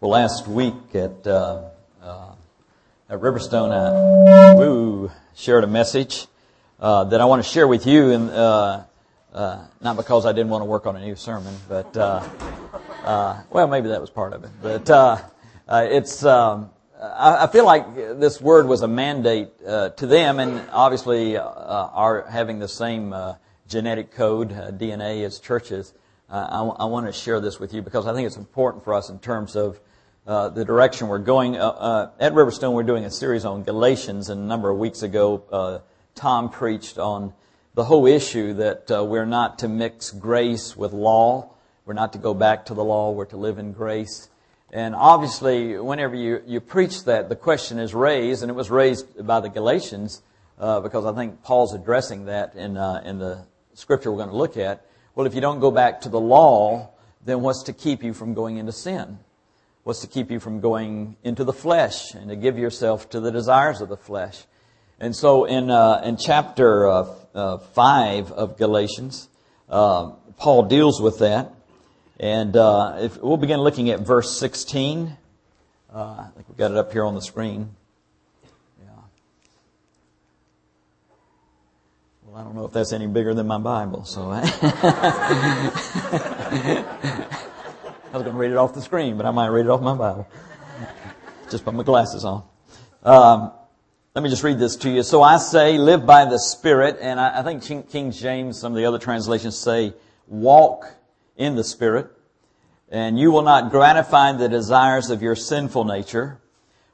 Well, last week at, uh, uh, at Riverstone, I woo, shared a message uh, that I want to share with you, and uh, uh, not because I didn't want to work on a new sermon, but uh, well, maybe that was part of it. But it's um, I, I, feel like this word was a mandate to them, and obviously are having the same genetic code DNA as churches. I, I want to share this with you because I think it's important for us in terms of uh, the direction we're going. Uh, uh, at Riverstone, we're doing a series on Galatians, and a number of weeks ago, uh, Tom preached on the whole issue that uh, we're not to mix grace with law. We're not to go back to the law. We're to live in grace. And obviously, whenever you, you preach that, the question is raised, and it was raised by the Galatians, because I think Paul's addressing that in, in the scripture we're going to look at. Well, if you don't go back to the law, then what's to keep you from going into sin? Was to keep you from going into the flesh and to give yourself to the desires of the flesh. And so in, uh, in chapter uh, uh, 5 of Galatians, uh, Paul deals with that. And uh, if, we'll begin looking at verse 16. Uh, I think we've got it up here on the screen. Yeah. Well, I don't know if that's any bigger than my Bible, so. was going to read it off the screen, but I might read it off my Bible. Just put my glasses on. Um, let me just read this to you. So I say, live by the Spirit, and I, I think King, King James, some of the other translations say, walk in the Spirit, and you will not gratify the desires of your sinful nature.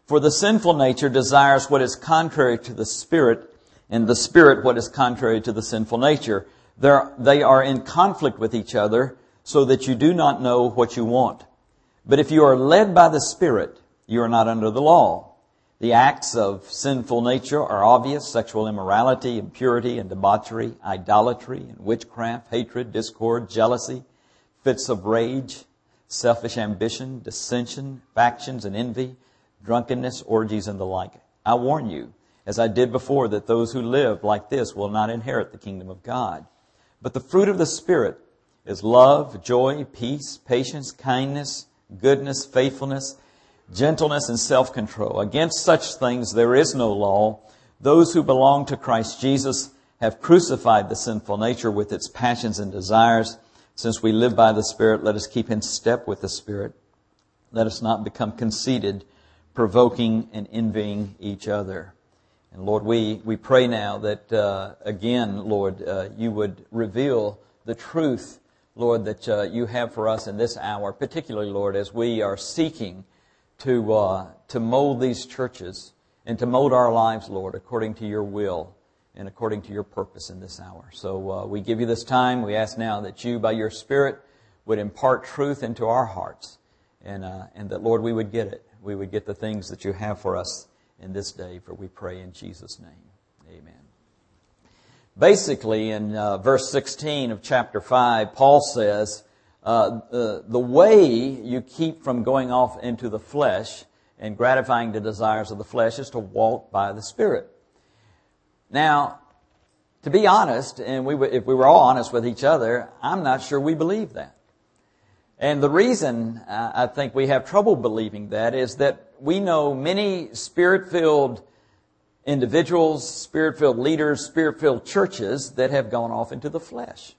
For the sinful nature desires what is contrary to the Spirit, and the Spirit what is contrary to the sinful nature. They're, they are in conflict with each other, so that you do not know what you want. But if you are led by the Spirit, you are not under the law. The acts of sinful nature are obvious sexual immorality, impurity and debauchery, idolatry and witchcraft, hatred, discord, jealousy, fits of rage, selfish ambition, dissension, factions and envy, drunkenness, orgies and the like. I warn you, as I did before, that those who live like this will not inherit the kingdom of God. But the fruit of the Spirit is love, joy, peace, patience, kindness, goodness, faithfulness, gentleness, and self-control. Against such things there is no law. Those who belong to Christ Jesus have crucified the sinful nature with its passions and desires. Since we live by the Spirit, let us keep in step with the Spirit. Let us not become conceited, provoking and envying each other. And Lord, we, we pray now that, uh, again, Lord, uh, you would reveal the truth Lord, that uh, you have for us in this hour, particularly, Lord, as we are seeking to, uh, to mold these churches and to mold our lives, Lord, according to your will and according to your purpose in this hour. So uh, we give you this time. We ask now that you, by your Spirit, would impart truth into our hearts and, uh, and that, Lord, we would get it. We would get the things that you have for us in this day, for we pray in Jesus' name. Basically, in uh, verse 16 of chapter 5, Paul says, uh, the, the way you keep from going off into the flesh and gratifying the desires of the flesh is to walk by the Spirit. Now, to be honest, and we, if we were all honest with each other, I'm not sure we believe that. And the reason uh, I think we have trouble believing that is that we know many spirit-filled individuals, spirit filled leaders, spirit filled churches that have gone off into the flesh.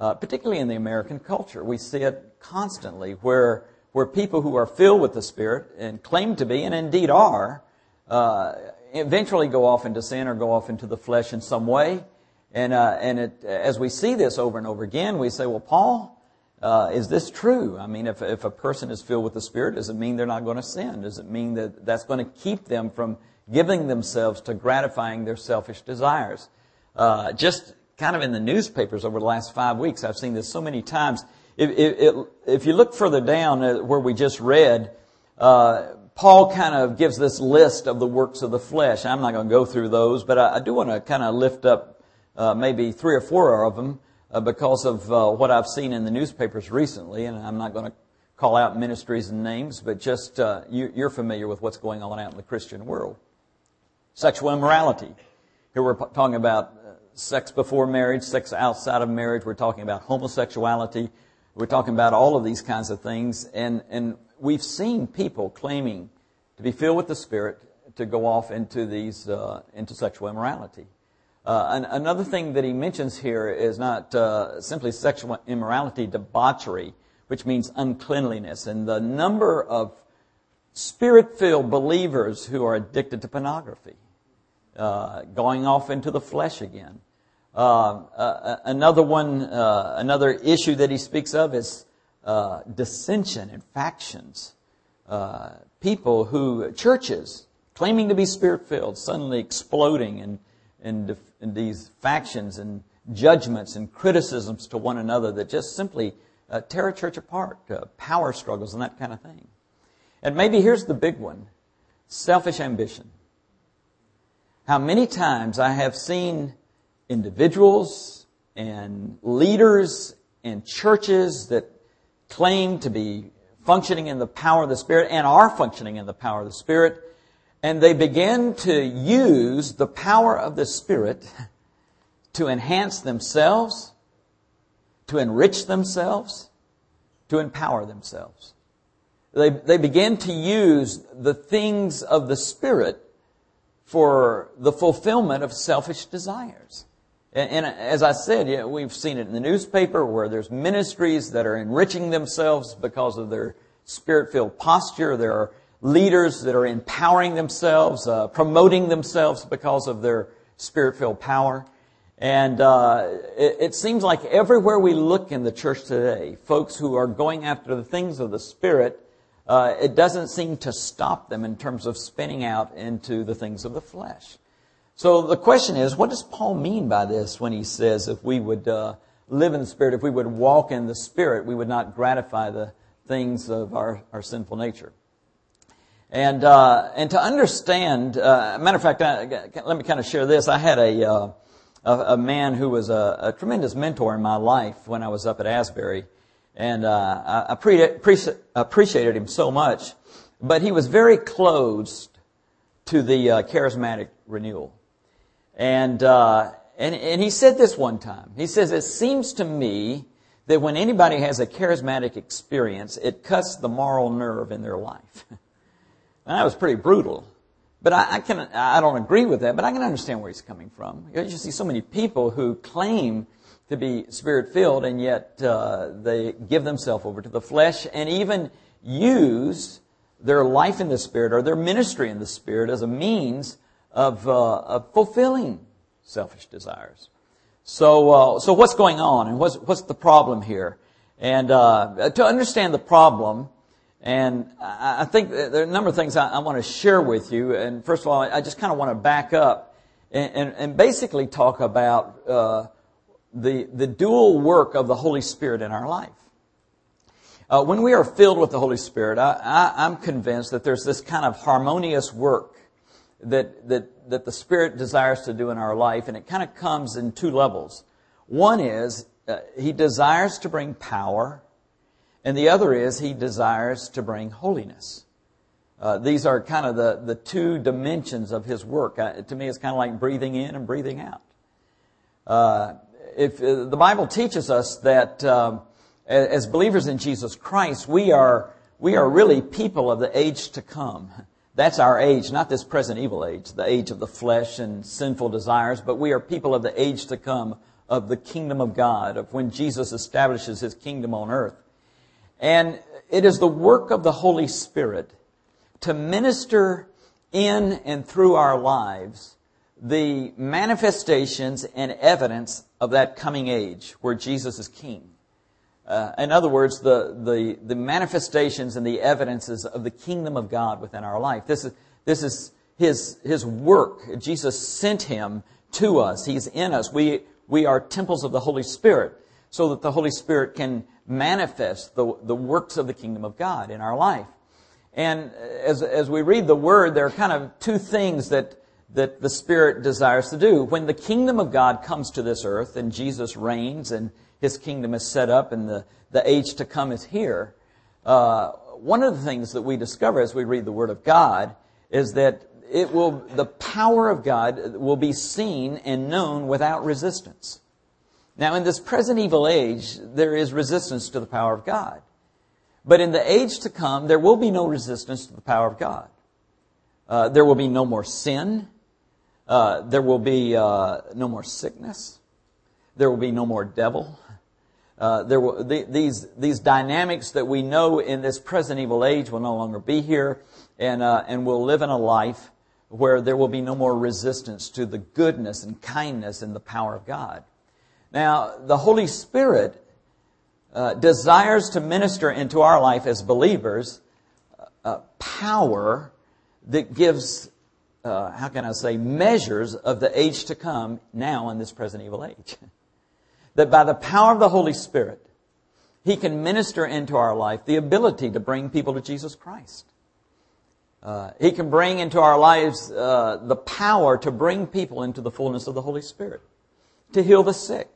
Uh, particularly in the American culture, we see it constantly where, where people who are filled with the Spirit and claim to be, and indeed are, uh, eventually go off into sin or go off into the flesh in some way. And, uh, and it, as we see this over and over again, we say, well, Paul, uh, is this true? I mean, if, if a person is filled with the Spirit, does it mean they're not going to sin? Does it mean that that's going to keep them from giving themselves to gratifying their selfish desires. Uh, just kind of in the newspapers over the last five weeks, I've seen this so many times. If, if, if you look further down uh, where we just read, uh, Paul kind of gives this list of the works of the flesh. I'm not going to go through those, but I, I do want to kind of lift up uh, maybe three or four of them uh, because of uh, what I've seen in the newspapers recently, and I'm not going to call out ministries and names, but just uh, you, you're familiar with what's going on out in the Christian world. Sexual immorality. Here we're talking about uh, sex before marriage, sex outside of marriage. We're talking about homosexuality. We're talking about all of these kinds of things, and, and we've seen people claiming to be filled with the Spirit to go off into these uh, into sexual immorality. Uh, an, another thing that he mentions here is not uh, simply sexual immorality, debauchery, which means uncleanliness, and the number of spirit-filled believers who are addicted to pornography, uh, going off into the flesh again. Uh, uh, another one, another issue that he speaks of is dissension and factions. people who churches claiming to be spirit filled, suddenly exploding in, in, in, these factions and judgments and criticisms to one another that just simply uh, tear a church apart, uh, power struggles and that kind of thing. And maybe here's the big one selfish ambition. How many times I have seen individuals and leaders and churches that claim to be functioning in the power of the Spirit and are functioning in the power of the Spirit and they begin to use the power of the Spirit to enhance themselves, to enrich themselves, to empower themselves. They, they began to use the things of the Spirit for the fulfillment of selfish desires. And, and as I said, we've seen it in the newspaper where there's ministries that are enriching themselves because of their spirit-filled posture. There are leaders that are empowering themselves, uh, promoting themselves because of their spirit-filled power. And uh, it, it, seems like everywhere we look in the church today, folks who are going after the things of the Spirit, uh, it doesn't seem to stop them in terms of spinning out into the things of the flesh. So the question is, what does Paul mean by this when he says if we would uh, live in the Spirit, if we would walk in the Spirit, we would not gratify the things of our, our sinful nature? And, uh, and to understand, uh, matter of fact, I, let me kind of share this. I had a, uh, a, a, man who was a, a, tremendous mentor in my life when I was up at Asbury. And uh, I pre- pre- appreciated him so much. But he was very closed to the uh, charismatic renewal. And, uh, and, and he said this one time. He says, It seems to me that when anybody has a charismatic experience, it cuts the moral nerve in their life. And that was pretty brutal. But I, I, can, I don't agree with that, but I can understand where he's coming from. You see so many people who claim to be spirit filled and yet uh, they give themselves over to the flesh and even use their life in the spirit or their ministry in the spirit as a means of, uh, of fulfilling selfish desires. So, uh, so what's going on and what's, what's the problem here? And uh, to understand the problem, and I think there are a number of things I, want to share with you. And first of all, I just kind of want to back up and, and, and basically talk about uh, the, the dual work of the Holy Spirit in our life. Uh, when we are filled with the Holy Spirit, I, am convinced that there's this kind of harmonious work that, that, that the Spirit desires to do in our life, and it kind of comes in two levels. One is uh, He desires to bring power and the other is he desires to bring holiness. Uh, these are kind of the, the two dimensions of his work. Uh, to me, it's kind of like breathing in and breathing out. If uh, the Bible teaches us that um, as believers in Jesus Christ, we are we are really people of the age to come. That's our age, not this present evil age, the age of the flesh and sinful desires, but we are people of the age to come of the kingdom of God, of when Jesus establishes his kingdom on earth. And it is the work of the Holy Spirit to minister in and through our lives the manifestations and evidence of that coming age where Jesus is king. Uh, in other words, the, the, the manifestations and the evidences of the kingdom of God within our life. This is, this is his, his work. Jesus sent him to us. He's in us. We, we are temples of the Holy Spirit so that the Holy Spirit can manifest the, the works of the kingdom of God in our life. And as, as we read the word, there are kind of two things that, that the Spirit desires to do. When the kingdom of God comes to this earth and Jesus reigns and his kingdom is set up and the, the age to come is here, uh, one of the things that we discover as we read the word of God is that it will, the power of God will be seen and known without resistance. Now, in this present evil age, there is resistance to the power of God. But in the age to come, there will be no resistance to the power of God. Uh, there will be no more sin. Uh, there will be uh, no more sickness. There will be no more devil. Uh, there will, the, these these dynamics that we know in this present evil age will no longer be here, and uh, and we'll live in a life where there will be no more resistance to the goodness and kindness and the power of God. Now, the Holy Spirit uh, desires to minister into our life as believers uh, power that gives, uh, how can I say, measures of the age to come now in this present evil age. that by the power of the Holy Spirit, He can minister into our life the ability to bring people to Jesus Christ. Uh, he can bring into our lives uh, the power to bring people into the fullness of the Holy Spirit, to heal the sick,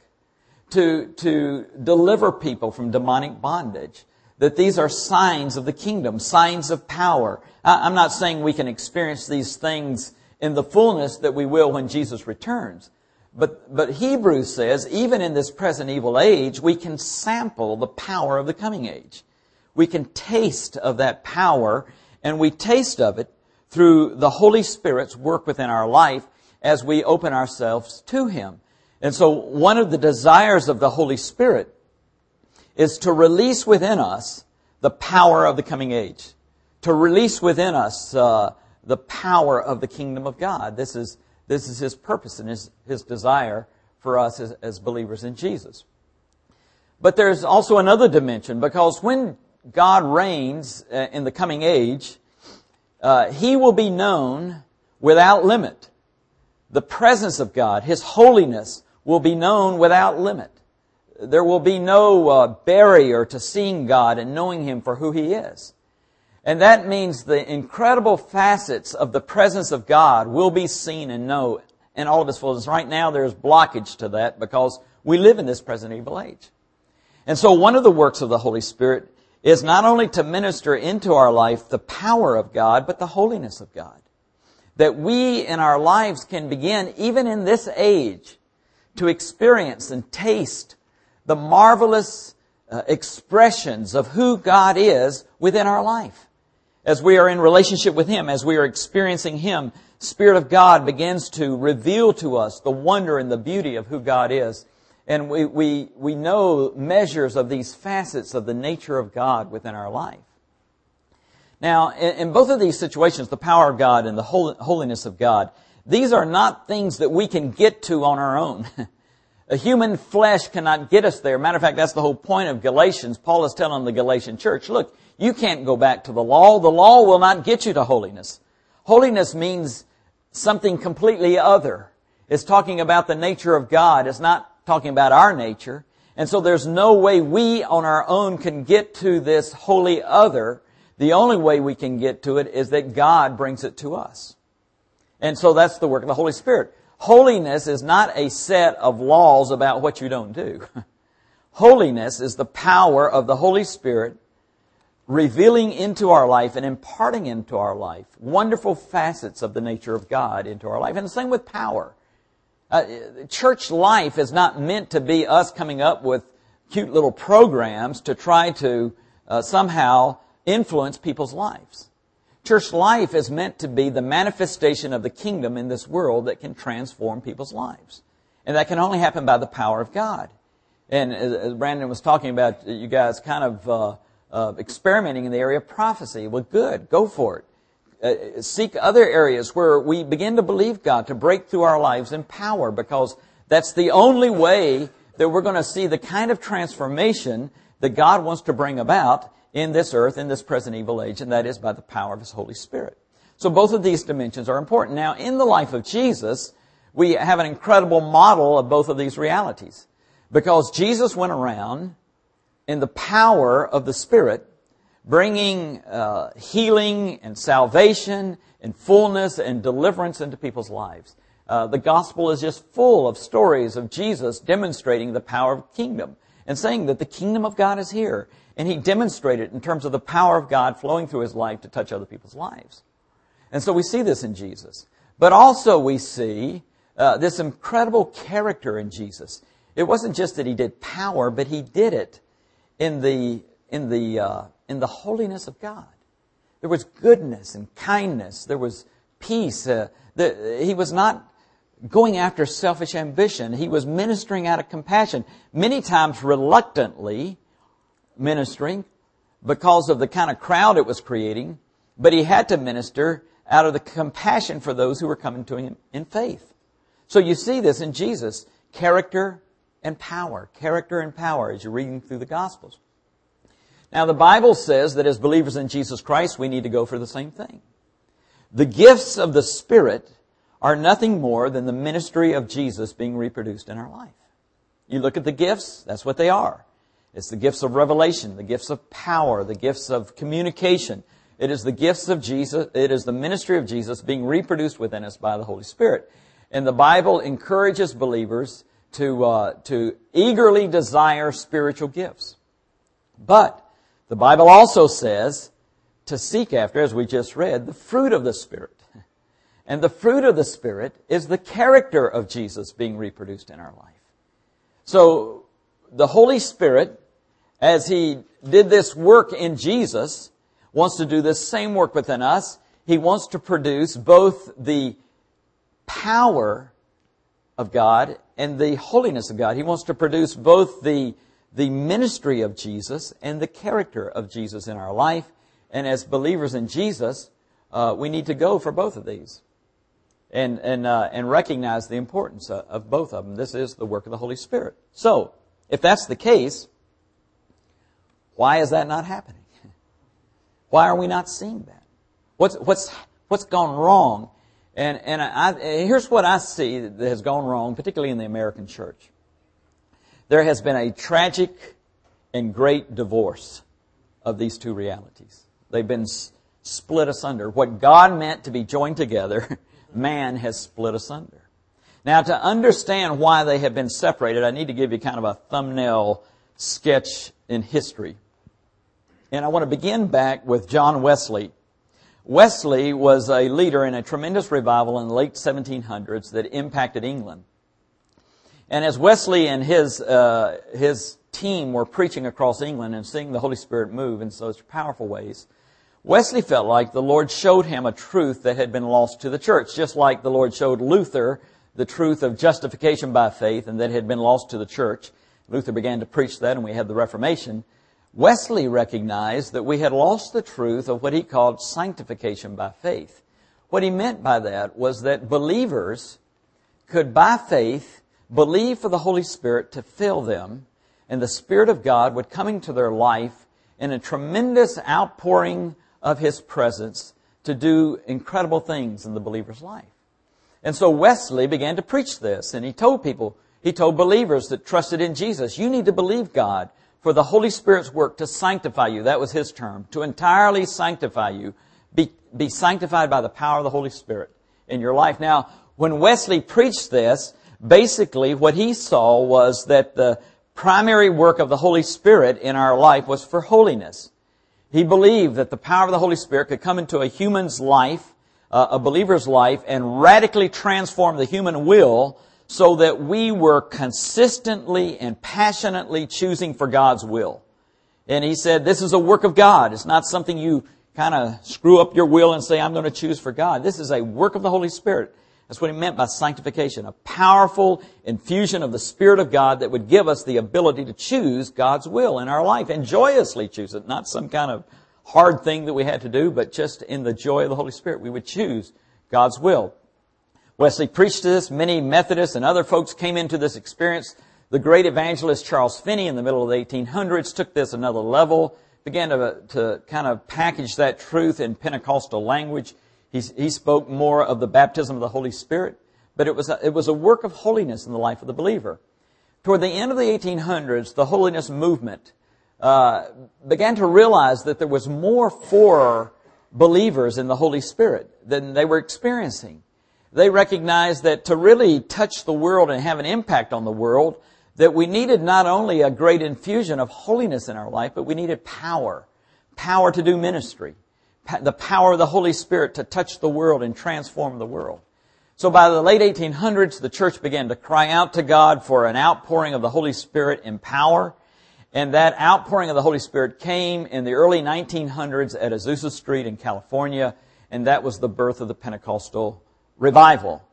to, to deliver people from demonic bondage. That these are signs of the kingdom, signs of power. I'm not saying we can experience these things in the fullness that we will when Jesus returns. But, but Hebrews says, even in this present evil age, we can sample the power of the coming age. We can taste of that power, and we taste of it through the Holy Spirit's work within our life as we open ourselves to Him. And so one of the desires of the Holy Spirit is to release within us the power of the coming age, to release within us uh, the power of the kingdom of God. This is this is His purpose and His His desire for us as, as believers in Jesus. But there's also another dimension because when God reigns uh, in the coming age, uh, He will be known without limit. The presence of God, His holiness, will be known without limit. There will be no uh, barrier to seeing God and knowing Him for who He is. And that means the incredible facets of the presence of God will be seen and known in all of His fullness. Right now there's blockage to that because we live in this present evil age. And so one of the works of the Holy Spirit is not only to minister into our life the power of God, but the holiness of God. That we in our lives can begin, even in this age, to experience and taste the marvelous uh, expressions of who God is within our life. As we are in relationship with Him, as we are experiencing Him, Spirit of God begins to reveal to us the wonder and the beauty of who God is. And we, we, we know measures of these facets of the nature of God within our life. Now, in, in both of these situations, the power of God and the holiness of God, these are not things that we can get to on our own. A human flesh cannot get us there. Matter of fact, that's the whole point of Galatians. Paul is telling the Galatian church, look, you can't go back to the law. The law will not get you to holiness. Holiness means something completely other. It's talking about the nature of God. It's not talking about our nature. And so there's no way we on our own can get to this holy other. The only way we can get to it is that God brings it to us. And so that's the work of the Holy Spirit. Holiness is not a set of laws about what you don't do. Holiness is the power of the Holy Spirit revealing into our life and imparting into our life wonderful facets of the nature of God into our life. And the same with power. Uh, church life is not meant to be us coming up with cute little programs to try to uh, somehow influence people's lives. Church life is meant to be the manifestation of the kingdom in this world that can transform people's lives. And that can only happen by the power of God. And as Brandon was talking about, you guys kind of uh, uh, experimenting in the area of prophecy. Well, good. Go for it. Uh, seek other areas where we begin to believe God to break through our lives in power because that's the only way that we're going to see the kind of transformation that God wants to bring about in this earth, in this present evil age, and that is by the power of His Holy Spirit. So both of these dimensions are important. Now, in the life of Jesus, we have an incredible model of both of these realities. Because Jesus went around in the power of the Spirit, bringing uh, healing and salvation and fullness and deliverance into people's lives. Uh, the gospel is just full of stories of Jesus demonstrating the power of the kingdom and saying that the kingdom of God is here and he demonstrated in terms of the power of God flowing through his life to touch other people's lives. And so we see this in Jesus. But also we see uh, this incredible character in Jesus. it wasn't just that he did power, but he did it in the, in the, uh, in the holiness of God. There was goodness and kindness. There was peace. Uh, the, he was not going after selfish ambition. He was ministering out of compassion. Many times reluctantly ministering because of the kind of crowd it was creating, but he had to minister out of the compassion for those who were coming to him in faith. So you see this in Jesus, character and power, character and power as you're reading through the Gospels. Now the Bible says that as believers in Jesus Christ, we need to go for the same thing. The gifts of the Spirit are nothing more than the ministry of Jesus being reproduced in our life. You look at the gifts, that's what they are. It's the gifts of revelation, the gifts of power, the gifts of communication. It is the gifts of Jesus, it is the ministry of Jesus being reproduced within us by the Holy Spirit. And the Bible encourages believers to, uh, to eagerly desire spiritual gifts. But the Bible also says to seek after, as we just read, the fruit of the Spirit. And the fruit of the Spirit is the character of Jesus being reproduced in our life. So, the Holy Spirit, as He did this work in Jesus, wants to do this same work within us. He wants to produce both the power of God and the holiness of God. He wants to produce both the, the ministry of Jesus and the character of Jesus in our life. And as believers in Jesus, uh, we need to go for both of these and, and, uh, and recognize the importance of, both of them. This is the work of the Holy Spirit. So, if that's the case, why is that not happening? Why are we not seeing that? What's, what's, what's gone wrong? And, and I, here's what I see that has gone wrong, particularly in the American church. There has been a tragic and great divorce of these two realities. They've been split asunder. What God meant to be joined together man has split asunder. Now, to understand why they have been separated, I need to give you kind of a thumbnail sketch in history. And I want to begin back with John Wesley. Wesley was a leader in a tremendous revival in the late 1700s that impacted England. And as Wesley and his, uh, his team were preaching across England and seeing the Holy Spirit move in such powerful ways, Wesley felt like the Lord showed him a truth that had been lost to the church, just like the Lord showed Luther the truth of justification by faith and that had been lost to the church. Luther began to preach that and we had the Reformation. Wesley recognized that we had lost the truth of what he called sanctification by faith. What he meant by that was that believers could, by faith, believe for the Holy Spirit to fill them, and the Spirit of God would come into their life in a tremendous outpouring of His presence to do incredible things in the believer's life. And so Wesley began to preach this, and he told people, he told believers that trusted in Jesus, you need to believe God for the Holy Spirit's work to sanctify you. That was his term. To entirely sanctify you. Be, be sanctified by the power of the Holy Spirit in your life. Now, when Wesley preached this, basically what he saw was that the primary work of the Holy Spirit in our life was for holiness. He believed that the power of the Holy Spirit could come into a human's life, uh, a believer's life, and radically transform the human will so that we were consistently and passionately choosing for God's will. And he said, this is a work of God. It's not something you kind of screw up your will and say, I'm going to choose for God. This is a work of the Holy Spirit. That's what he meant by sanctification. A powerful infusion of the Spirit of God that would give us the ability to choose God's will in our life and joyously choose it. Not some kind of hard thing that we had to do, but just in the joy of the Holy Spirit, we would choose God's will. Wesley preached this. Many Methodists and other folks came into this experience. The great evangelist Charles Finney in the middle of the 1800s took this another level, began to, to kind of package that truth in Pentecostal language he spoke more of the baptism of the Holy Spirit, but it was, a, it was a work of holiness in the life of the believer. Toward the end of the 1800s, the holiness movement uh, began to realize that there was more for believers in the Holy Spirit than they were experiencing. They recognized that to really touch the world and have an impact on the world, that we needed not only a great infusion of holiness in our life, but we needed power. Power to do ministry the power of the Holy Spirit to touch the world and transform the world. So by the late 1800s, the church began to cry out to God for an outpouring of the Holy Spirit in power. And that outpouring of the Holy Spirit came in the early 1900s at Azusa Street in California, and that was the birth of the Pentecostal revival.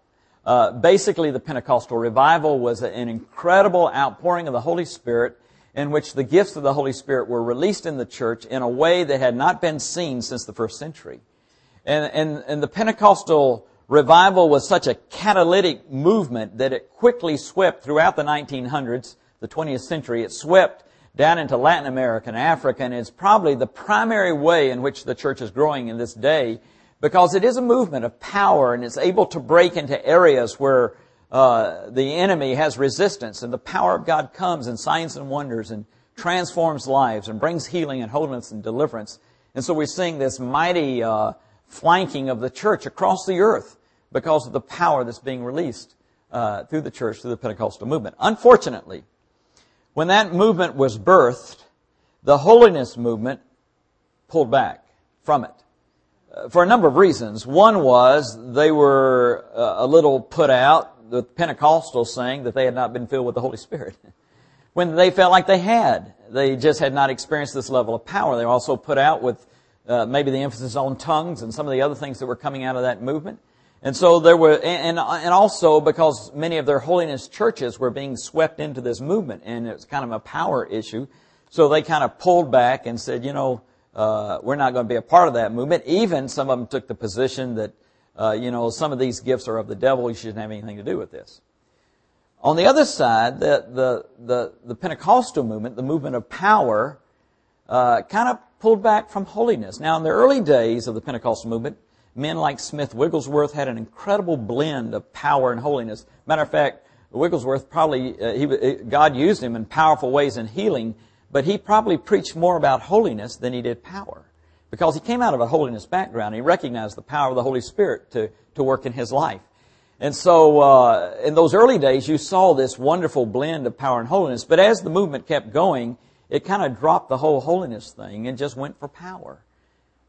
Uh, basically, the Pentecostal revival was an incredible outpouring of the Holy Spirit in which the gifts of the Holy Spirit were released in the church in a way that had not been seen since the first century. And, and, and the Pentecostal revival was such a catalytic movement that it quickly swept throughout the 1900s, the 20th century. It swept down into Latin America and Africa, and it's probably the primary way in which the church is growing in this day because it is a movement of power and it's able to break into areas where uh, the enemy has resistance and the power of God comes in signs and wonders and transforms lives and brings healing and wholeness and deliverance. And so we're seeing this mighty uh, flanking of the church across the earth because of the power that's being released uh, through the church, through the Pentecostal movement. Unfortunately, when that movement was birthed, the holiness movement pulled back from it uh, for a number of reasons. One was they were uh, a little put out the Pentecostals saying that they had not been filled with the Holy Spirit. when they felt like they had. They just had not experienced this level of power. They were also put out with uh, maybe the emphasis on tongues and some of the other things that were coming out of that movement. And so there were, and, and also because many of their holiness churches were being swept into this movement and it was kind of a power issue. So they kind of pulled back and said, you know, uh, we're not going to be a part of that movement. Even some of them took the position that uh, you know, some of these gifts are of the devil. You shouldn't have anything to do with this. On the other side, the, the, the, the Pentecostal movement, the movement of power, uh, kind of pulled back from holiness. Now, in the early days of the Pentecostal movement, men like Smith Wigglesworth had an incredible blend of power and holiness. Matter of fact, Wigglesworth probably, uh, he, God used him in powerful ways in healing, but he probably preached more about holiness than he did power because he came out of a holiness background. He recognized the power of the Holy Spirit to, to work in his life. And so, uh, in those early days, you saw this wonderful blend of power and holiness. But as the movement kept going, it kind of dropped the whole holiness thing and just went for power.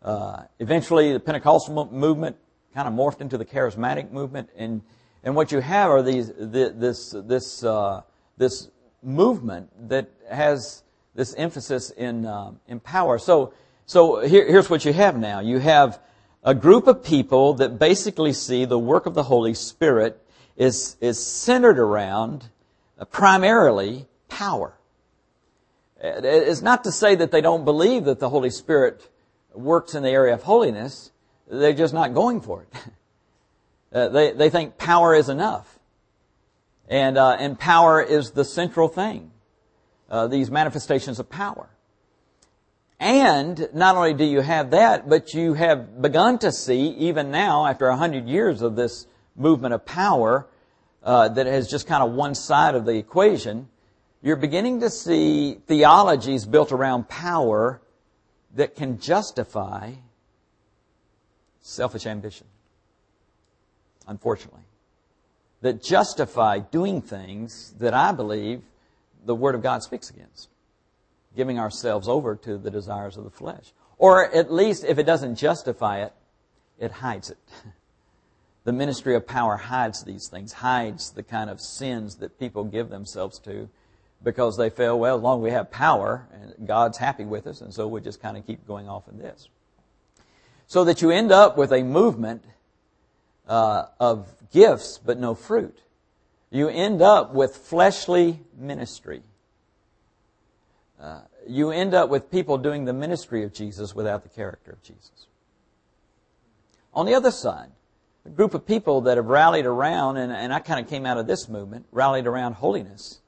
Uh, eventually, the Pentecostal movement kind of morphed into the charismatic movement, and and what you have are these this this uh, this movement that has this emphasis in uh, in power. So so here, here's what you have now. You have a group of people that basically see the work of the Holy Spirit is, is centered around uh, primarily power. It's not to say that they don't believe that the Holy Spirit works in the area of holiness. They're just not going for it. Uh, they, they think power is enough. And, uh, and power is the central thing. Uh, these manifestations of power. And not only do you have that, but you have begun to see, even now, after a hundred years of this movement of power, uh, that has just kind of one side of the equation, you're beginning to see theologies built around power that can justify selfish ambition. Unfortunately. That justify doing things that I believe the Word of God speaks against giving ourselves over to the desires of the flesh. Or at least, if it doesn't justify it, it hides it. The ministry of power hides these things, hides the kind of sins that people give themselves to because they feel, well, as long as we have power, and God's happy with us, and so we just kind of keep going off in this. So that you end up with a movement uh, of gifts but no fruit. You end up with fleshly ministry uh, you end up with people doing the ministry of Jesus without the character of Jesus. On the other side, a group of people that have rallied around, and, and I kind of came out of this movement, rallied around holiness.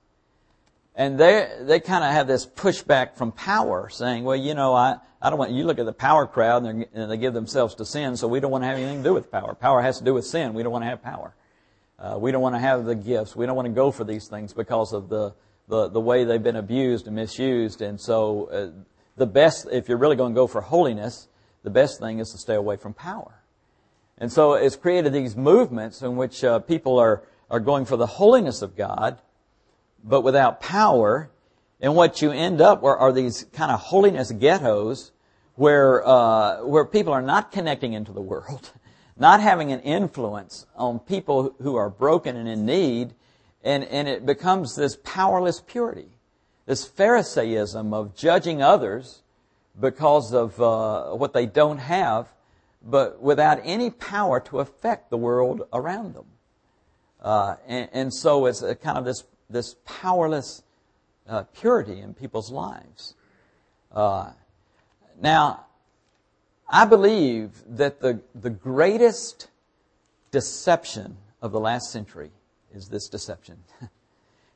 And they they kind of have this pushback from power, saying, "Well, you know, I, I don't want you look at the power crowd, and, and they give themselves to sin, so we don't want to have anything to do with power. Power has to do with sin. We don't want to have power. Uh, we don't want to have the gifts. We don't want to go for these things because of the the, the way they've been abused and misused. And so, uh, the best, if you're really going to go for holiness, the best thing is to stay away from power. And so, it's created these movements in which uh, people are, are going for the holiness of God, but without power. And what you end up are, are these kind of holiness ghettos where, uh, where people are not connecting into the world. not having an influence on people who are broken and in need, and, and it becomes this powerless purity, this Pharisaism of judging others because of uh, what they don't have, but without any power to affect the world around them. Uh, and, and, so it's kind of this, this powerless uh, purity in people's lives. Uh, now, I believe that the, the greatest deception of the last century is this deception.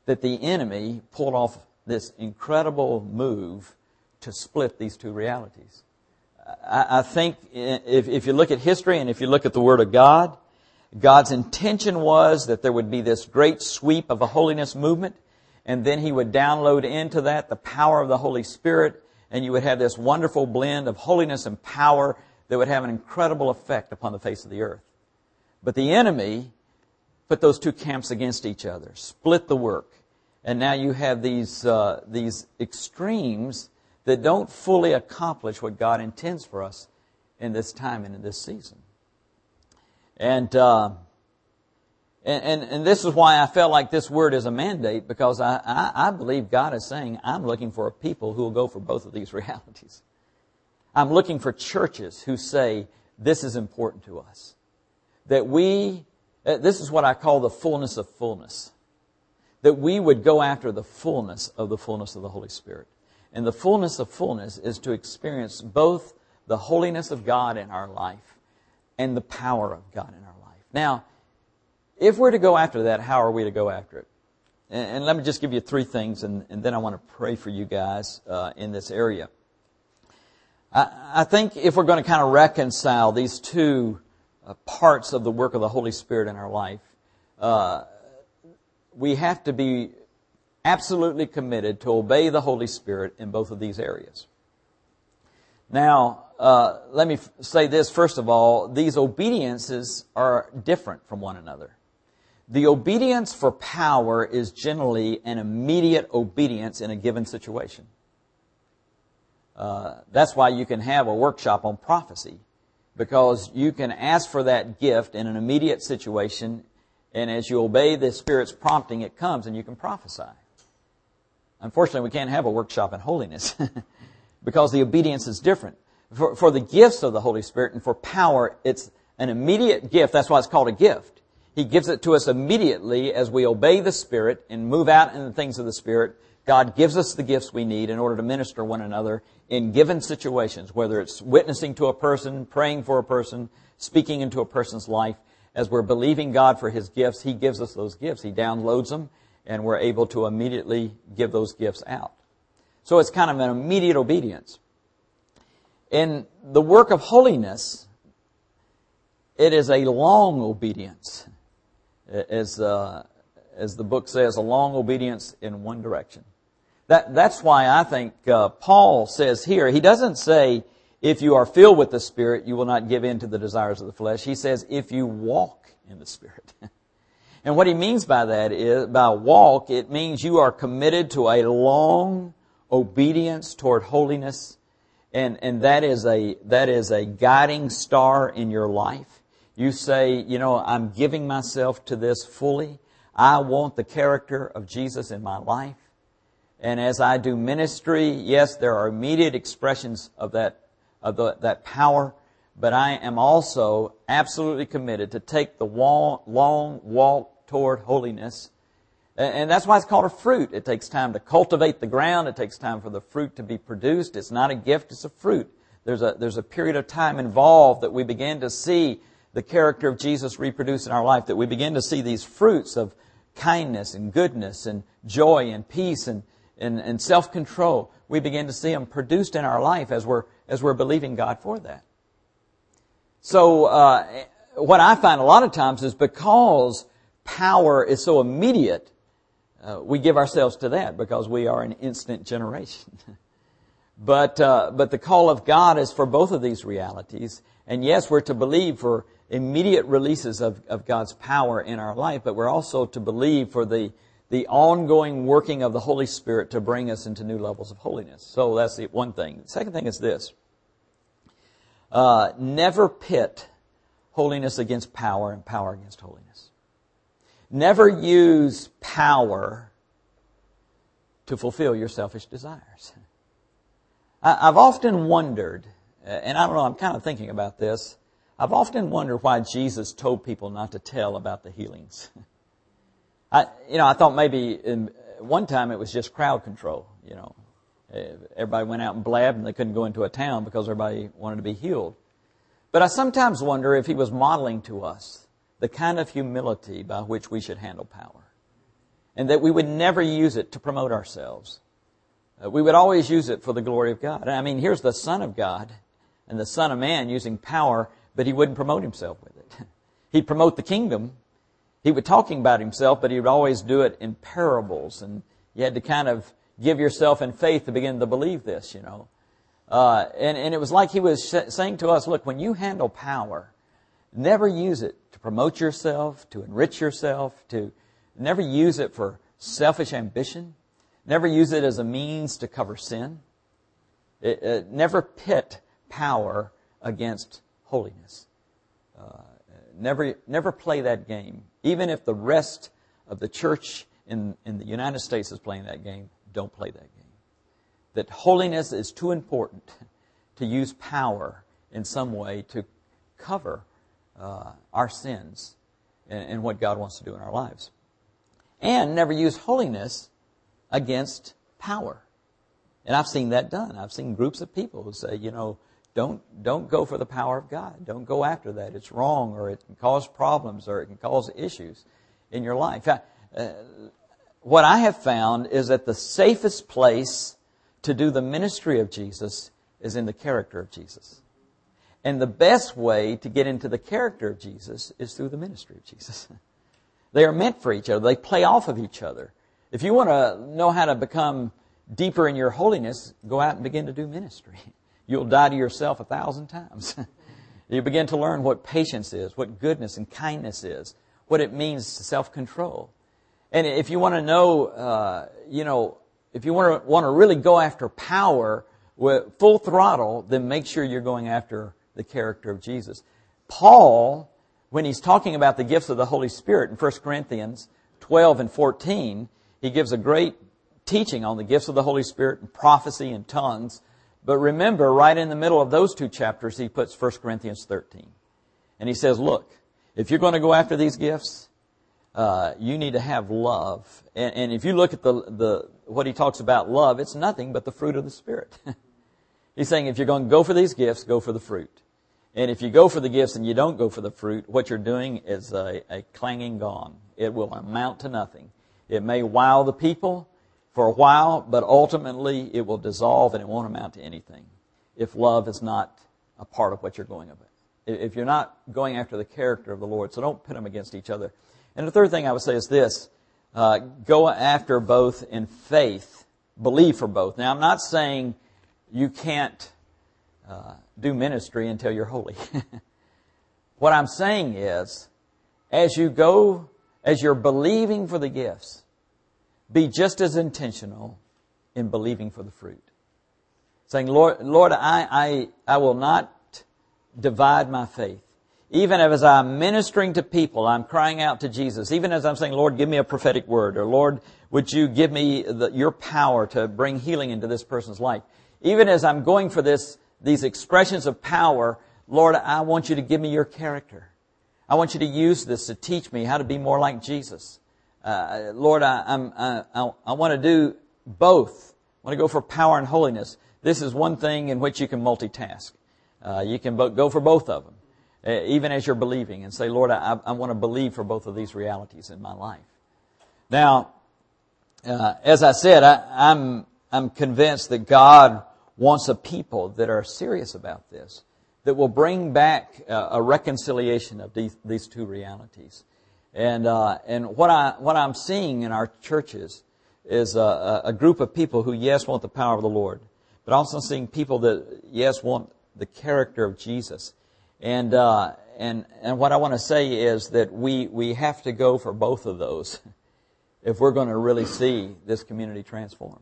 that the enemy pulled off this incredible move to split these two realities. I, I think if, if you look at history and if you look at the Word of God, God's intention was that there would be this great sweep of a holiness movement, and then He would download into that the power of the Holy Spirit, and you would have this wonderful blend of holiness and power that would have an incredible effect upon the face of the earth. But the enemy put those two camps against each other, split the work, and now you have these uh, these extremes that don't fully accomplish what God intends for us in this time and in this season. And, uh, and, and, and, this is why I felt like this word is a mandate because I, I, I believe God is saying, I'm looking for a people who will go for both of these realities. I'm looking for churches who say, this is important to us. That we, this is what I call the fullness of fullness. That we would go after the fullness of the fullness of the Holy Spirit. And the fullness of fullness is to experience both the holiness of God in our life and the power of God in our life. Now, if we're to go after that, how are we to go after it? And, and let me just give you three things, and, and then I want to pray for you guys uh, in this area. I, I, think if we're going to kind of reconcile these two uh, parts of the work of the Holy Spirit in our life, uh, we have to be absolutely committed to obey the Holy Spirit in both of these areas. Now, uh, let me f- say this first of all. These obediences are different from one another. The obedience for power is generally an immediate obedience in a given situation. Uh, that's why you can have a workshop on prophecy, because you can ask for that gift in an immediate situation, and as you obey the Spirit's prompting, it comes and you can prophesy. Unfortunately, we can't have a workshop in holiness because the obedience is different. For, for the gifts of the Holy Spirit and for power, it's an immediate gift. That's why it's called a gift. He gives it to us immediately as we obey the Spirit and move out in the things of the Spirit. God gives us the gifts we need in order to minister one another in given situations, whether it's witnessing to a person, praying for a person, speaking into a person's life. As we're believing God for His gifts, He gives us those gifts. He downloads them and we're able to immediately give those gifts out. So it's kind of an immediate obedience. In the work of holiness, it is a long obedience, as uh, as the book says, a long obedience in one direction. That that's why I think uh, Paul says here he doesn't say if you are filled with the Spirit you will not give in to the desires of the flesh. He says if you walk in the Spirit. And what he means by that is, by walk, it means you are committed to a long obedience toward holiness. And, and that is a, that is a guiding star in your life. You say, you know, I'm giving myself to this fully. I want the character of Jesus in my life. And as I do ministry, yes, there are immediate expressions of that, of the, that power, but I am also absolutely committed to take the long, long walk toward holiness. And that's why it's called a fruit. It takes time to cultivate the ground. It takes time for the fruit to be produced. It's not a gift, it's a fruit. There's a, there's a period of time involved that we begin to see the character of Jesus reproduced in our life, that we begin to see these fruits of kindness and goodness and joy and peace and, and, and self-control. We begin to see them produced in our life as we're, as we're believing God for that. So, uh, what I find a lot of times is because power is so immediate, uh, we give ourselves to that because we are an instant generation. but, uh, but the call of God is for both of these realities. And yes, we're to believe for immediate releases of, of God's power in our life, but we're also to believe for the, the ongoing working of the Holy Spirit to bring us into new levels of holiness. So that's the one thing. The second thing is this. Uh, never pit holiness against power and power against holiness. Never use power to fulfill your selfish desires. I've often wondered, and I don't know, I'm kind of thinking about this. I've often wondered why Jesus told people not to tell about the healings. I, you know, I thought maybe in one time it was just crowd control. You know, everybody went out and blabbed, and they couldn't go into a town because everybody wanted to be healed. But I sometimes wonder if he was modeling to us the kind of humility by which we should handle power, and that we would never use it to promote ourselves. Uh, we would always use it for the glory of God. I mean, here's the Son of God and the Son of Man using power, but he wouldn't promote himself with it. He'd promote the kingdom, he was talking about himself, but he would always do it in parables, and you had to kind of give yourself in faith to begin to believe this, you know. Uh, and, and it was like he was sh- saying to us, look, when you handle power, never use it to promote yourself, to enrich yourself, to never use it for selfish ambition. Never use it as a means to cover sin. It, it, never pit power against holiness. Uh, never, never play that game. Even if the rest of the church in, in the United States is playing that game, don't play that game. That holiness is too important to use power in some way to cover uh, our sins and, and what God wants to do in our lives. And never use holiness against power. And I've seen that done. I've seen groups of people who say, you know, don't, don't go for the power of God. Don't go after that. It's wrong or it can cause problems or it can cause issues in your life. Uh, what I have found is that the safest place to do the ministry of Jesus is in the character of Jesus. And the best way to get into the character of Jesus is through the ministry of Jesus. they are meant for each other. They play off of each other. If you want to know how to become deeper in your holiness, go out and begin to do ministry. you'll die to yourself a thousand times. you begin to learn what patience is, what goodness and kindness is, what it means to self-control. And if you want to know, uh, you know, if you want to want to really go after power with full throttle, then make sure you're going after the character of Jesus. Paul, when he's talking about the gifts of the Holy Spirit in 1 Corinthians 12 and 14, he gives a great teaching on the gifts of the Holy Spirit and prophecy and tongues. But remember, right in the middle of those two chapters, he puts 1 Corinthians 13. And he says, look, if you're going to go after these gifts, uh, you need to have love. And, and, if you look at the, the, what he talks about love, it's nothing but the fruit of the Spirit. He's saying if you're going to go for these gifts, go for the fruit. And if you go for the gifts and you don't go for the fruit, what you're doing is a, a clanging gong. It will amount to nothing. It may wow the people, for a while, but ultimately it will dissolve and it won't amount to anything if love is not a part of what you're going about. If you're not going after the character of the Lord, so don't put them against each other. And the third thing I would say is this uh, go after both in faith, believe for both. Now, I'm not saying you can't uh, do ministry until you're holy. what I'm saying is, as you go, as you're believing for the gifts, be just as intentional in believing for the fruit. Saying, Lord, Lord, I, I, I will not divide my faith. Even as I'm ministering to people, I'm crying out to Jesus. Even as I'm saying, Lord, give me a prophetic word, or Lord, would you give me the, your power to bring healing into this person's life? Even as I'm going for this, these expressions of power, Lord, I want you to give me your character. I want you to use this to teach me how to be more like Jesus uh, Lord, I, I'm, I, I want to do both. I want to go for power and holiness. This is one thing in which you can multitask. Uh, you can go for both of them, uh, even as you're believing, and say, Lord, I, I want to believe for both of these realities in my life. Now, uh, as I said, I, I'm I'm convinced that God wants a people that are serious about this, that will bring back uh, a reconciliation of these, these two realities. And, uh, and what, I, what I'm seeing in our churches is a, a, group of people who, yes, want the power of the Lord, but also seeing people that, yes, want the character of Jesus. And, uh, and, and what I want to say is that we, we have to go for both of those if we're going to really see this community transformed.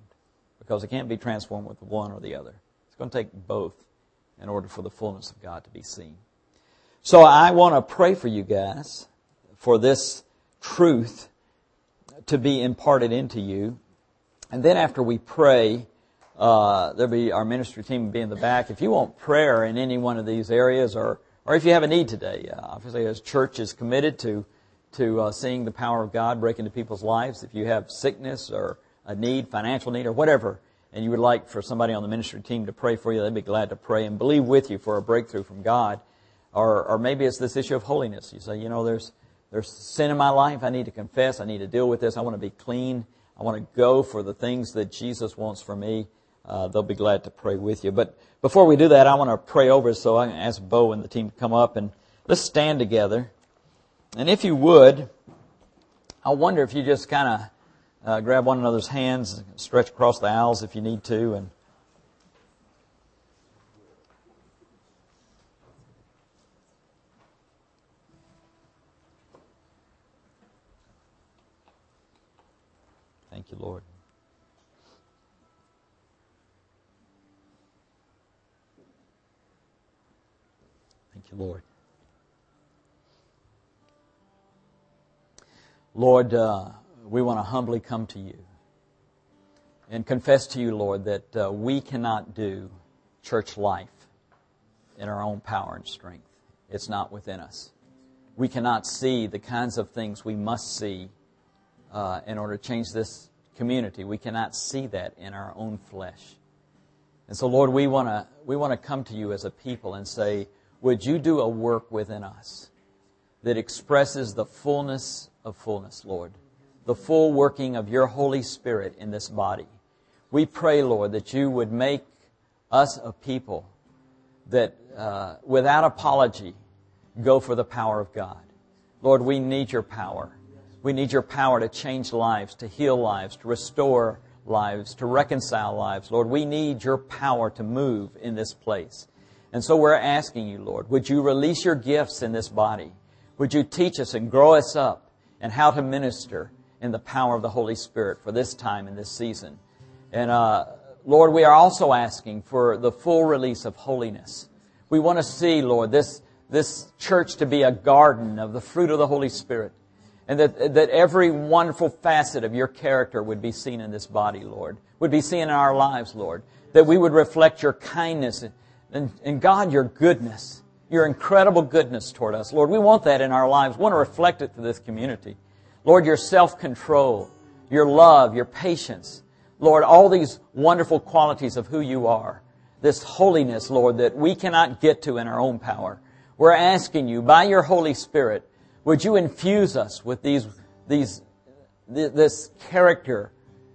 Because it can't be transformed with one or the other. It's going to take both in order for the fullness of God to be seen. So I want to pray for you guys for this truth to be imparted into you. And then after we pray, uh, there'll be our ministry team will be in the back. If you want prayer in any one of these areas, or or if you have a need today, uh, obviously as church is committed to to uh, seeing the power of God break into people's lives. If you have sickness or a need, financial need, or whatever, and you would like for somebody on the ministry team to pray for you, they'd be glad to pray and believe with you for a breakthrough from God. Or or maybe it's this issue of holiness. You say, you know, there's there's sin in my life. I need to confess. I need to deal with this. I want to be clean. I want to go for the things that Jesus wants for me. Uh, they'll be glad to pray with you. But before we do that, I want to pray over, so I ask Bo and the team to come up and let's stand together. And if you would, I wonder if you just kind of uh, grab one another's hands, stretch across the aisles if you need to, and Thank you, Lord. Thank you, Lord. Lord, uh, we want to humbly come to you and confess to you, Lord, that uh, we cannot do church life in our own power and strength. It's not within us. We cannot see the kinds of things we must see uh, in order to change this community. We cannot see that in our own flesh. And so, Lord, we want to we want to come to you as a people and say, would you do a work within us that expresses the fullness of fullness, Lord, the full working of your Holy Spirit in this body. We pray, Lord, that you would make us a people that, uh, without apology, go for the power of God. Lord, we need your power. We need your power to change lives, to heal lives, to restore lives, to reconcile lives. Lord, we need your power to move in this place. And so we're asking you, Lord, would you release your gifts in this body? Would you teach us and grow us up and how to minister in the power of the Holy Spirit for this time and this season? And uh, Lord, we are also asking for the full release of holiness. We want to see, Lord, this, this church to be a garden of the fruit of the Holy Spirit and that, that every wonderful facet of your character would be seen in this body, Lord, would be seen in our lives, Lord, that we would reflect your kindness and, and, God, your goodness, your incredible goodness toward us. Lord, we want that in our lives. We want to reflect it to this community. Lord, your self-control, your love, your patience, Lord, all these wonderful qualities of who you are, this holiness, Lord, that we cannot get to in our own power. We're asking you, by your Holy Spirit, would you infuse us with these, these, this character,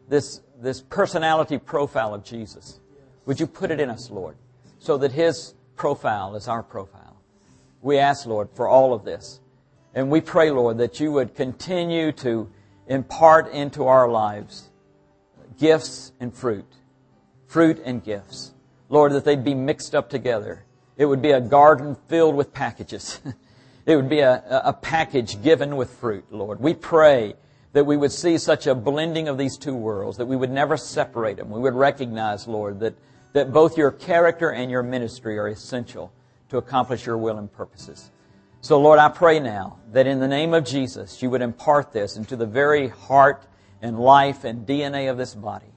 this, this personality profile of Jesus? Would you put it in us, Lord, so that His profile is our profile? We ask, Lord, for all of this. And we pray, Lord, that you would continue to impart into our lives gifts and fruit, fruit and gifts. Lord, that they'd be mixed up together. It would be a garden filled with packages. It would be a, a package given with fruit, Lord. We pray that we would see such a blending of these two worlds, that we would never separate them. We would recognize, Lord, that, that both your character and your ministry are essential to accomplish your will and purposes. So, Lord, I pray now that in the name of Jesus, you would impart this into the very heart and life and DNA of this body.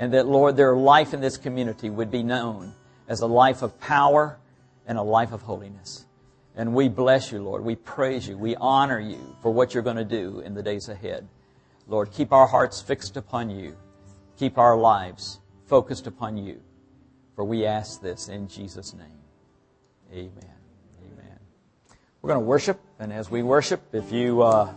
And that, Lord, their life in this community would be known as a life of power and a life of holiness. And we bless you, Lord. We praise you. We honor you for what you're going to do in the days ahead. Lord, keep our hearts fixed upon you. Keep our lives focused upon you. For we ask this in Jesus' name. Amen. Amen. We're going to worship, and as we worship, if you uh,